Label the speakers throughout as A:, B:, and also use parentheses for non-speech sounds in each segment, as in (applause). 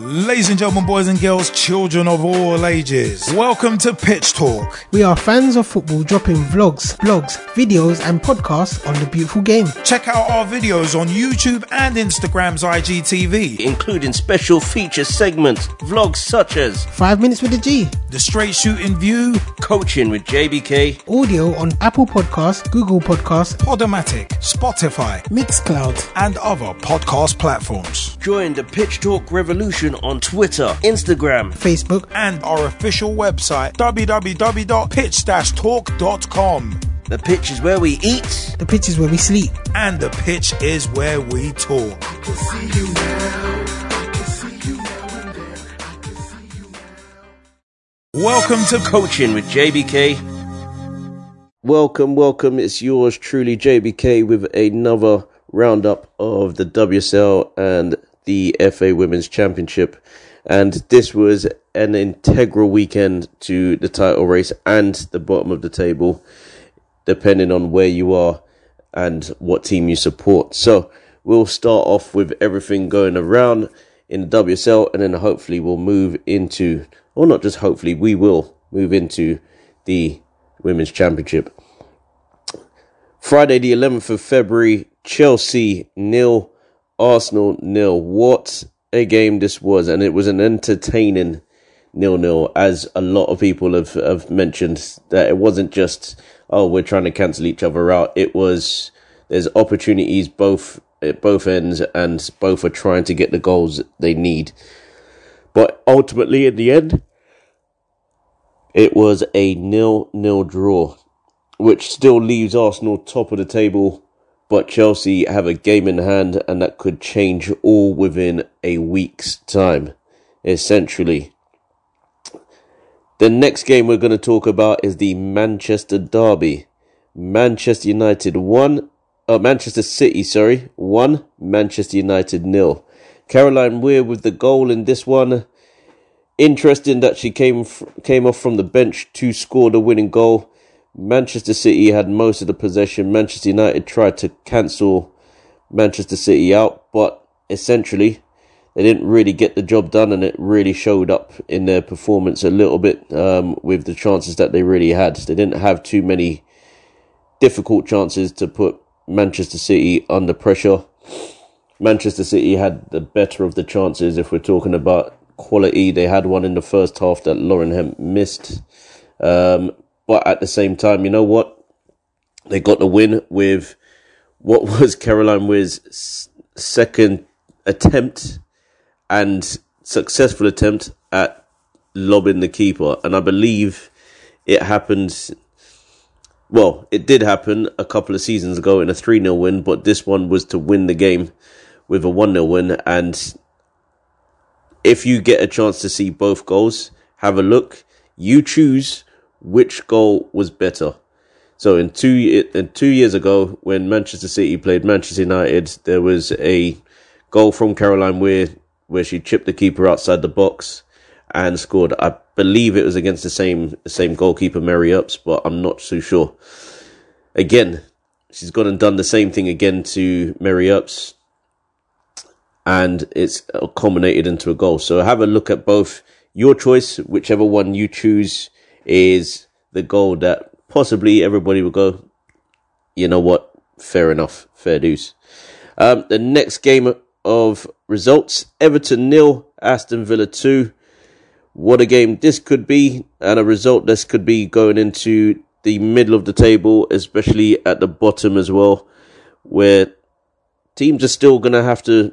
A: Ladies and gentlemen, boys and girls, children of all ages, welcome to Pitch Talk.
B: We are fans of football dropping vlogs, blogs, videos, and podcasts on the beautiful game.
A: Check out our videos on YouTube and Instagram's IGTV,
C: including special feature segments, vlogs such as
B: 5 Minutes with the G,
A: The Straight Shooting View,
C: Coaching with JBK,
B: audio on Apple Podcasts, Google Podcasts,
A: Podomatic, Spotify,
B: Mixcloud,
A: and other podcast platforms.
C: Join the Pitch Talk revolution on Twitter, Instagram,
B: Facebook,
A: and our official website www.pitch-talk.com.
C: The pitch is where we eat.
B: The pitch is where we sleep.
A: And the pitch is where we talk. Welcome to
C: Coaching with JBK. Welcome, welcome. It's yours truly, JBK, with another roundup of the WSL and the FA Women's Championship. And this was an integral weekend to the title race and the bottom of the table, depending on where you are and what team you support. So we'll start off with everything going around in the WSL, and then hopefully we'll move into, or not just hopefully, we will move into the Women's Championship. Friday, the 11th of February, Chelsea nil, Arsenal nil. What a game this was, and it was an entertaining nil nil. As a lot of people have have mentioned that it wasn't just oh we're trying to cancel each other out. It was there's opportunities both at both ends, and both are trying to get the goals they need. But ultimately, in the end, it was a nil nil draw, which still leaves Arsenal top of the table but Chelsea have a game in hand and that could change all within a week's time, essentially. The next game we're going to talk about is the Manchester Derby. Manchester United 1, uh, Manchester City, sorry, 1, Manchester United nil. Caroline Weir with the goal in this one. Interesting that she came came off from the bench to score the winning goal. Manchester City had most of the possession. Manchester United tried to cancel Manchester City out, but essentially they didn't really get the job done, and it really showed up in their performance a little bit um, with the chances that they really had. They didn't have too many difficult chances to put Manchester City under pressure. Manchester City had the better of the chances if we're talking about quality. They had one in the first half that Lauren Hemp missed. Um, but at the same time, you know what? They got the win with what (laughs) was Caroline Weir's second attempt and successful attempt at lobbing the keeper. And I believe it happened. Well, it did happen a couple of seasons ago in a 3 0 win, but this one was to win the game with a 1 0 win. And if you get a chance to see both goals, have a look. You choose which goal was better. So in two in two years ago, when Manchester City played Manchester United, there was a goal from Caroline Weir where she chipped the keeper outside the box and scored. I believe it was against the same same goalkeeper, Mary Earps, but I'm not too sure. Again, she's gone and done the same thing again to Mary Earps, and it's culminated into a goal. So have a look at both. Your choice, whichever one you choose is the goal that possibly everybody will go, you know what, fair enough, fair dues. Um, the next game of results Everton nil, Aston Villa 2. What a game this could be, and a result this could be going into the middle of the table, especially at the bottom as well, where teams are still going to have to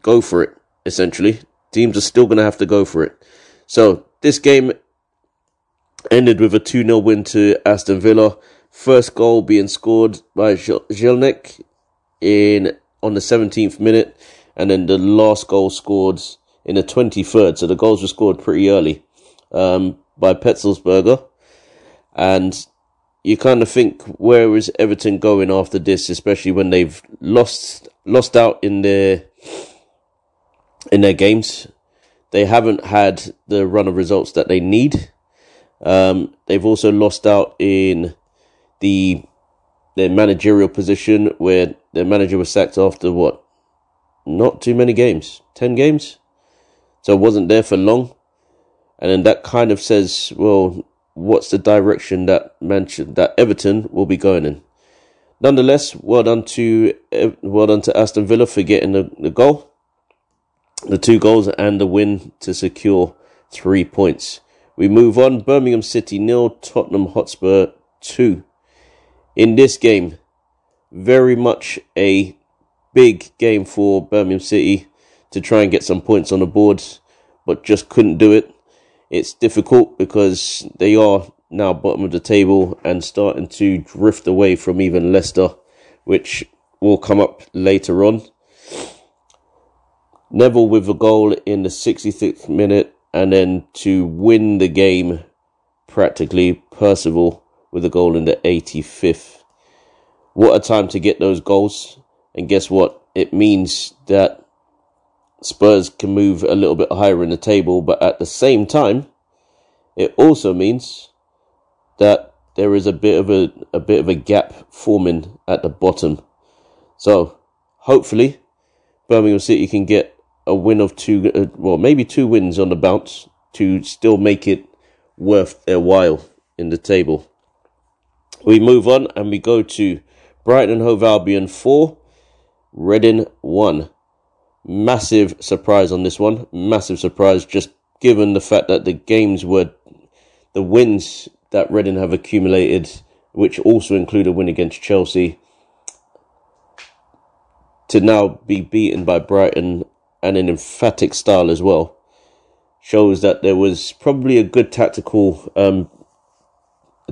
C: go for it, essentially. Teams are still going to have to go for it. So, this game ended with a 2 0 win to Aston Villa. First goal being scored by Gielnik in on the 17th minute, and then the last goal scored in the 23rd. So the goals were scored pretty early um, by Petzelberger. And you kind of think, where is Everton going after this, especially when they've lost lost out in their in their games. They haven't had the run of results that they need. Um, they've also lost out in the their managerial position where their manager was sacked after what? Not too many games. Ten games? so it wasn't there for long. And then that kind of says, well, what's the direction that Manchester, that Everton will be going in? Nonetheless, well done to well done to Aston Villa for getting the, the goal, the two goals, and the win to secure three points. We move on. Birmingham City nil, Tottenham Hotspur two. In this game, very much a big game for Birmingham City to try and get some points on the board, but just couldn't do it. It's difficult because they are now bottom of the table and starting to drift away from even Leicester, which will come up later on. Neville with a goal in the 66th minute, and then to win the game, practically Percival with a goal in the 85th. What a time to get those goals! And guess what? It means that Spurs can move a little bit higher in the table, but at the same time, it also means that there is a bit of a, a bit of a gap forming at the bottom. So hopefully Birmingham City can get a win of two, uh, well, maybe two wins on the bounce to still make it worth their while in the table. We move on and we go to Brighton and Hove Albion 4, Reading 1. Massive surprise on this one. Massive surprise just given the fact that the games were the wins that Reading have accumulated, which also include a win against Chelsea, to now be beaten by Brighton and an emphatic style as well, shows that there was probably a good tactical um,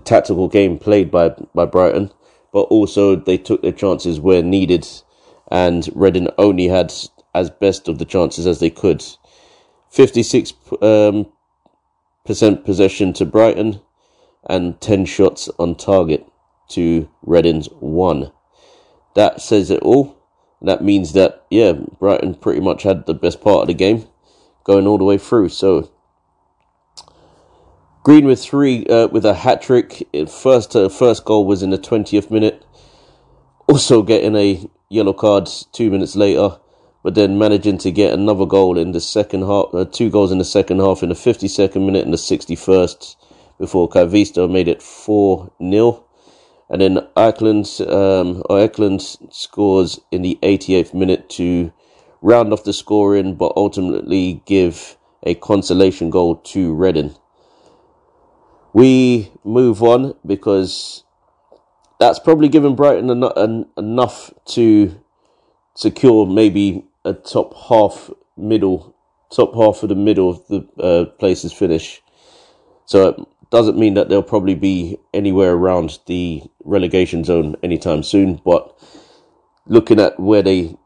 C: tactical game played by by Brighton, but also they took their chances where needed, and Reading only had as best of the chances as they could. Fifty six um, percent possession to Brighton, and 10 shots on target to Reading's 1. That says it all. That means that, yeah, Brighton pretty much had the best part of the game going all the way through. So, Green with three, uh, with a hat trick. First, uh, first goal was in the 20th minute. Also getting a yellow card two minutes later, but then managing to get another goal in the second half, uh, two goals in the second half in the 52nd minute and the 61st before Koivisto made it 4 0. And then Eikeland, um, scores in the 88th minute to round off the scoring, but ultimately give a consolation goal to Reading. We move on because that's probably given Brighton en- en- enough to secure maybe a top half middle, top half of the middle of the uh, places finish. So doesn't mean that they'll probably be anywhere around the relegation zone anytime soon, but looking at where they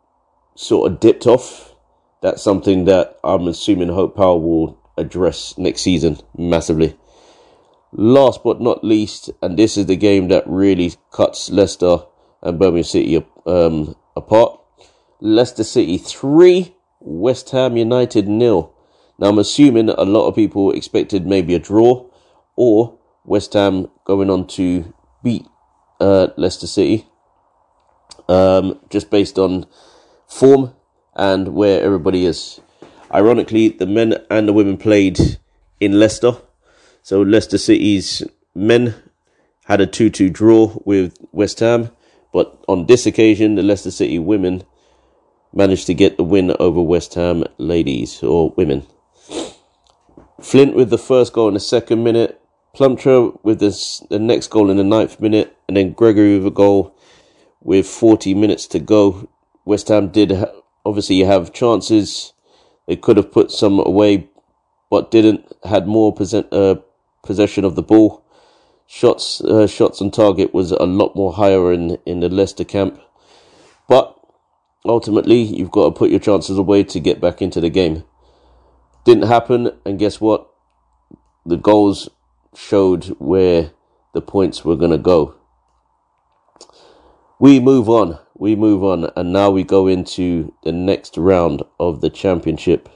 C: sort of dipped off, that's something that I'm assuming Hope Powell will address next season massively. Last but not least, and this is the game that really cuts Leicester and Birmingham City um, apart. Leicester City 3, West Ham United nil. Now I'm assuming a lot of people expected maybe a draw or West Ham going on to beat uh, Leicester City, um, just based on form and where everybody is. Ironically, the men and the women played in Leicester, so Leicester City's men had a 2 2 draw with West Ham, but on this occasion, the Leicester City women managed to get the win over West Ham ladies or women. Flint with the first goal in the second minute, Plumptre with this, the next goal in the ninth minute, and then Gregory with a goal with 40 minutes to go. West Ham did ha- obviously have chances. They could have put some away, but didn't. Had more possess- uh, possession of the ball. Shots, uh, shots on target was a lot more higher in in the Leicester camp, but ultimately you've got to put your chances away to get back into the game. Didn't happen, and guess what? The goals showed where the points were going to go. We move on, we move on, and now we go into the next round of the championship.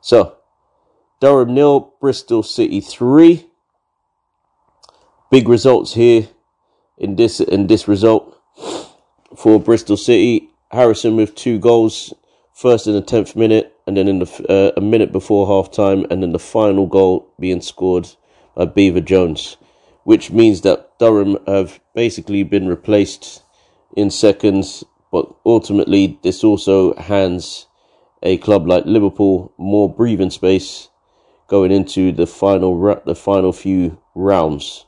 C: So, Durham nil, Bristol City three. Big results here in this in this result for Bristol City. Harrison with two goals, first in the tenth minute, and then in the uh, a minute before half time, and then the final goal being scored by Beever-Jones, which means that Durham have basically been replaced in seconds. But ultimately, this also hands a club like Liverpool more breathing space going into the final the final few rounds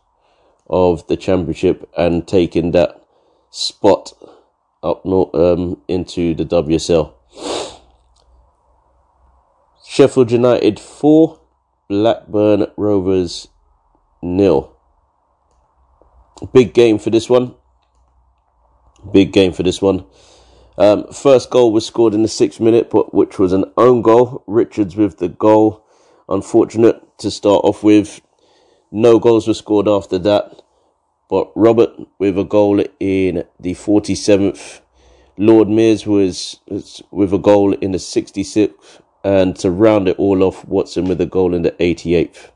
C: of the championship and taking that spot up north, um, into the WSL. Sheffield United 4, Blackburn Rovers nil. Big game for this one. Big game for this one. Um, first goal was scored in the sixth minute, but which was an own goal. Richards with the goal. Unfortunate to start off with. No goals were scored after that. But Robert with a goal in the 47th. Lord Mears was, was with a goal in the 66th. And to round it all off, Watson with a goal in the 88th.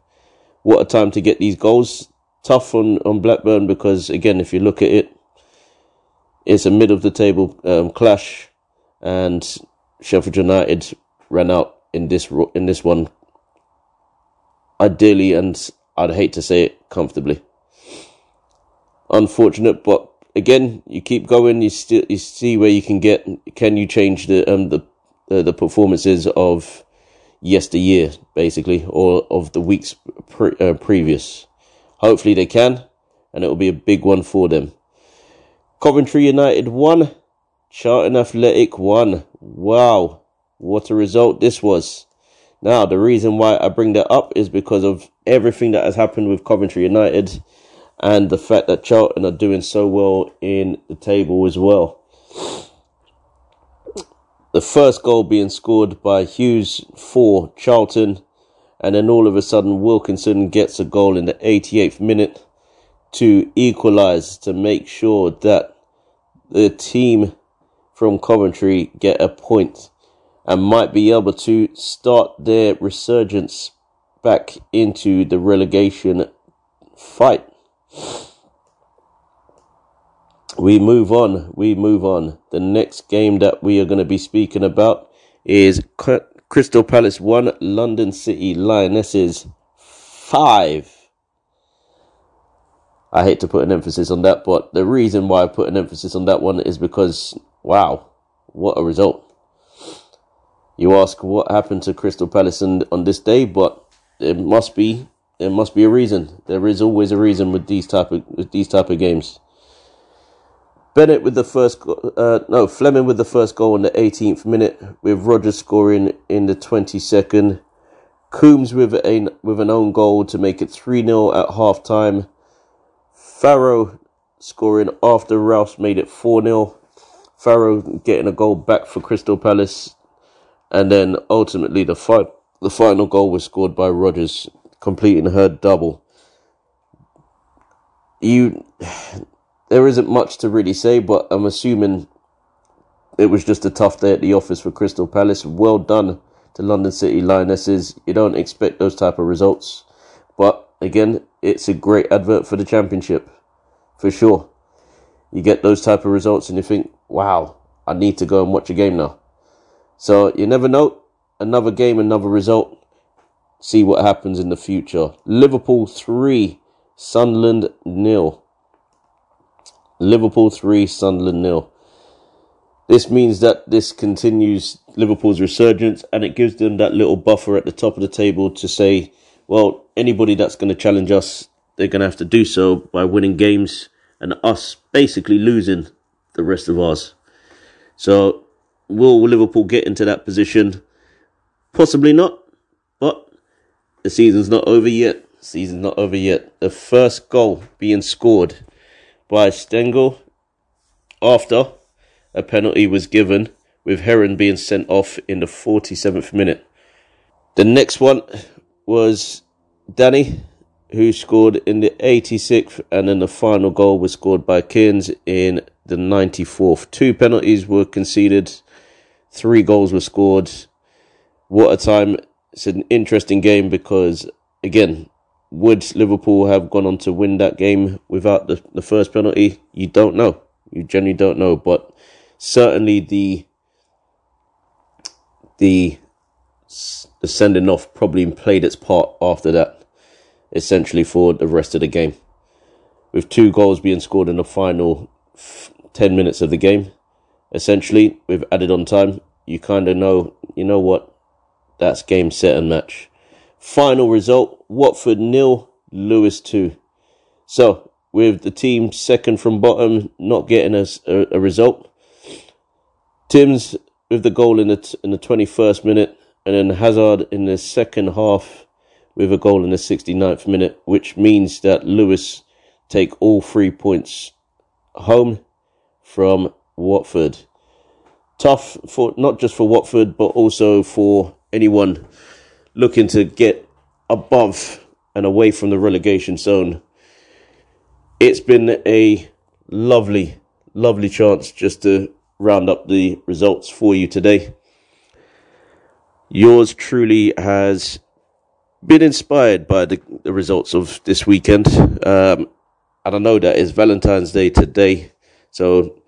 C: What a time to get these goals. Tough on, on Blackburn because, again, if you look at it, it's a mid of the table um, clash. And Sheffield United ran out in this in this one ideally and I'd hate to say it comfortably unfortunate. But again, you keep going. You still you see where you can get. Can you change the um the the, the performances of yesteryear, basically, or of the weeks pre- uh, previous? Hopefully they can, and it will be a big one for them. Coventry United one, Charlton Athletic one. Wow, what a result this was. Now, the reason why I bring that up is because of everything that has happened with Coventry United and the fact that Charlton are doing so well in the table as well. The first goal being scored by Hughes for Charlton, and then all of a sudden Wilkinson gets a goal in the 88th minute to equalise to make sure that the team from Coventry get a point and might be able to start their resurgence back into the relegation fight. We move on. We move on. The next game that we are going to be speaking about is Crystal Palace 1, London City Lionesses 5. I hate to put an emphasis on that, but the reason why I put an emphasis on that one is because, wow, what a result. You ask what happened to Crystal Palace on, on this day, but it must be there must be a reason. There is always a reason with these type of with these type of games. Bennett with the first, uh, no Fleming with the first goal in the 18th minute, with Rogers scoring in the 22nd. Coombs with a with an own goal to make it 3 0 at half time. Farrow scoring after Rouse made it 4 0. Farrow getting a goal back for Crystal Palace. And then ultimately the, fi- the final goal was scored by Rogers completing her double. You, there isn't much to really say, but I'm assuming it was just a tough day at the office for Crystal Palace. Well done to London City Lionesses. You don't expect those type of results, but again, it's a great advert for the championship, for sure. You get those type of results, and you think, "Wow, I need to go and watch a game now." So you never know. Another game, another result see what happens in the future. Liverpool 3, Sunderland nil. Liverpool 3, Sunderland nil. This means that this continues Liverpool's resurgence and it gives them that little buffer at the top of the table to say, well, anybody that's going to challenge us, they're going to have to do so by winning games and us basically losing the rest of ours. So, will Liverpool get into that position? Possibly not, but the season's not over yet. Season's not over yet. The first goal being scored by Stengel after a penalty was given, with Heron being sent off in the 47th minute. The next one was Danny, who scored in the 86th, and then the final goal was scored by Kearns in the 94th. Two penalties were conceded, three goals were scored. What a time it's an interesting game because again, would Liverpool have gone on to win that game without the, the first penalty? You don't know. You generally don't know. But certainly the the the sending off probably played its part after that, essentially for the rest of the game. With two goals being scored in the final 10 minutes of the game, essentially, with added on time, you kind of know, you know what, that's game, set, and match. Final result Watford nil, Lewes 2. So, with the team second from bottom, not getting a, a, a result, Tim's with the goal in the, t- in the 21st minute, and then Hazard in the second half with a goal in the 69th minute, which means that Lewes take all three points home from Watford. Tough for not just for Watford, but also for anyone looking to get above and away from the relegation zone. It's been a lovely, lovely chance just to round up the results for you today. Yours truly has been inspired by the, the results of this weekend. Um, and I know that it's Valentine's Day today. So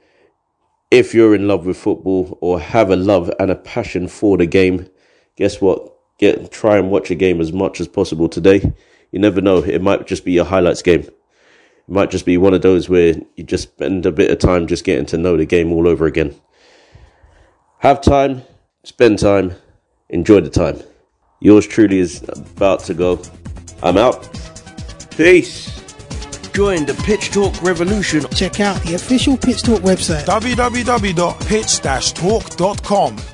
C: if you're in love with football or have a love and a passion for the game, guess what? Get try and watch a game as much as possible today. You never know; it might just be a highlights game. It might just be one of those where you just spend a bit of time just getting to know the game all over again. Have time, spend time, enjoy the time. Yours truly is about to go. I'm out. Peace.
D: Join the Pitch Talk revolution.
B: Check out the official Pitch Talk website.
A: www.pitch-talk.com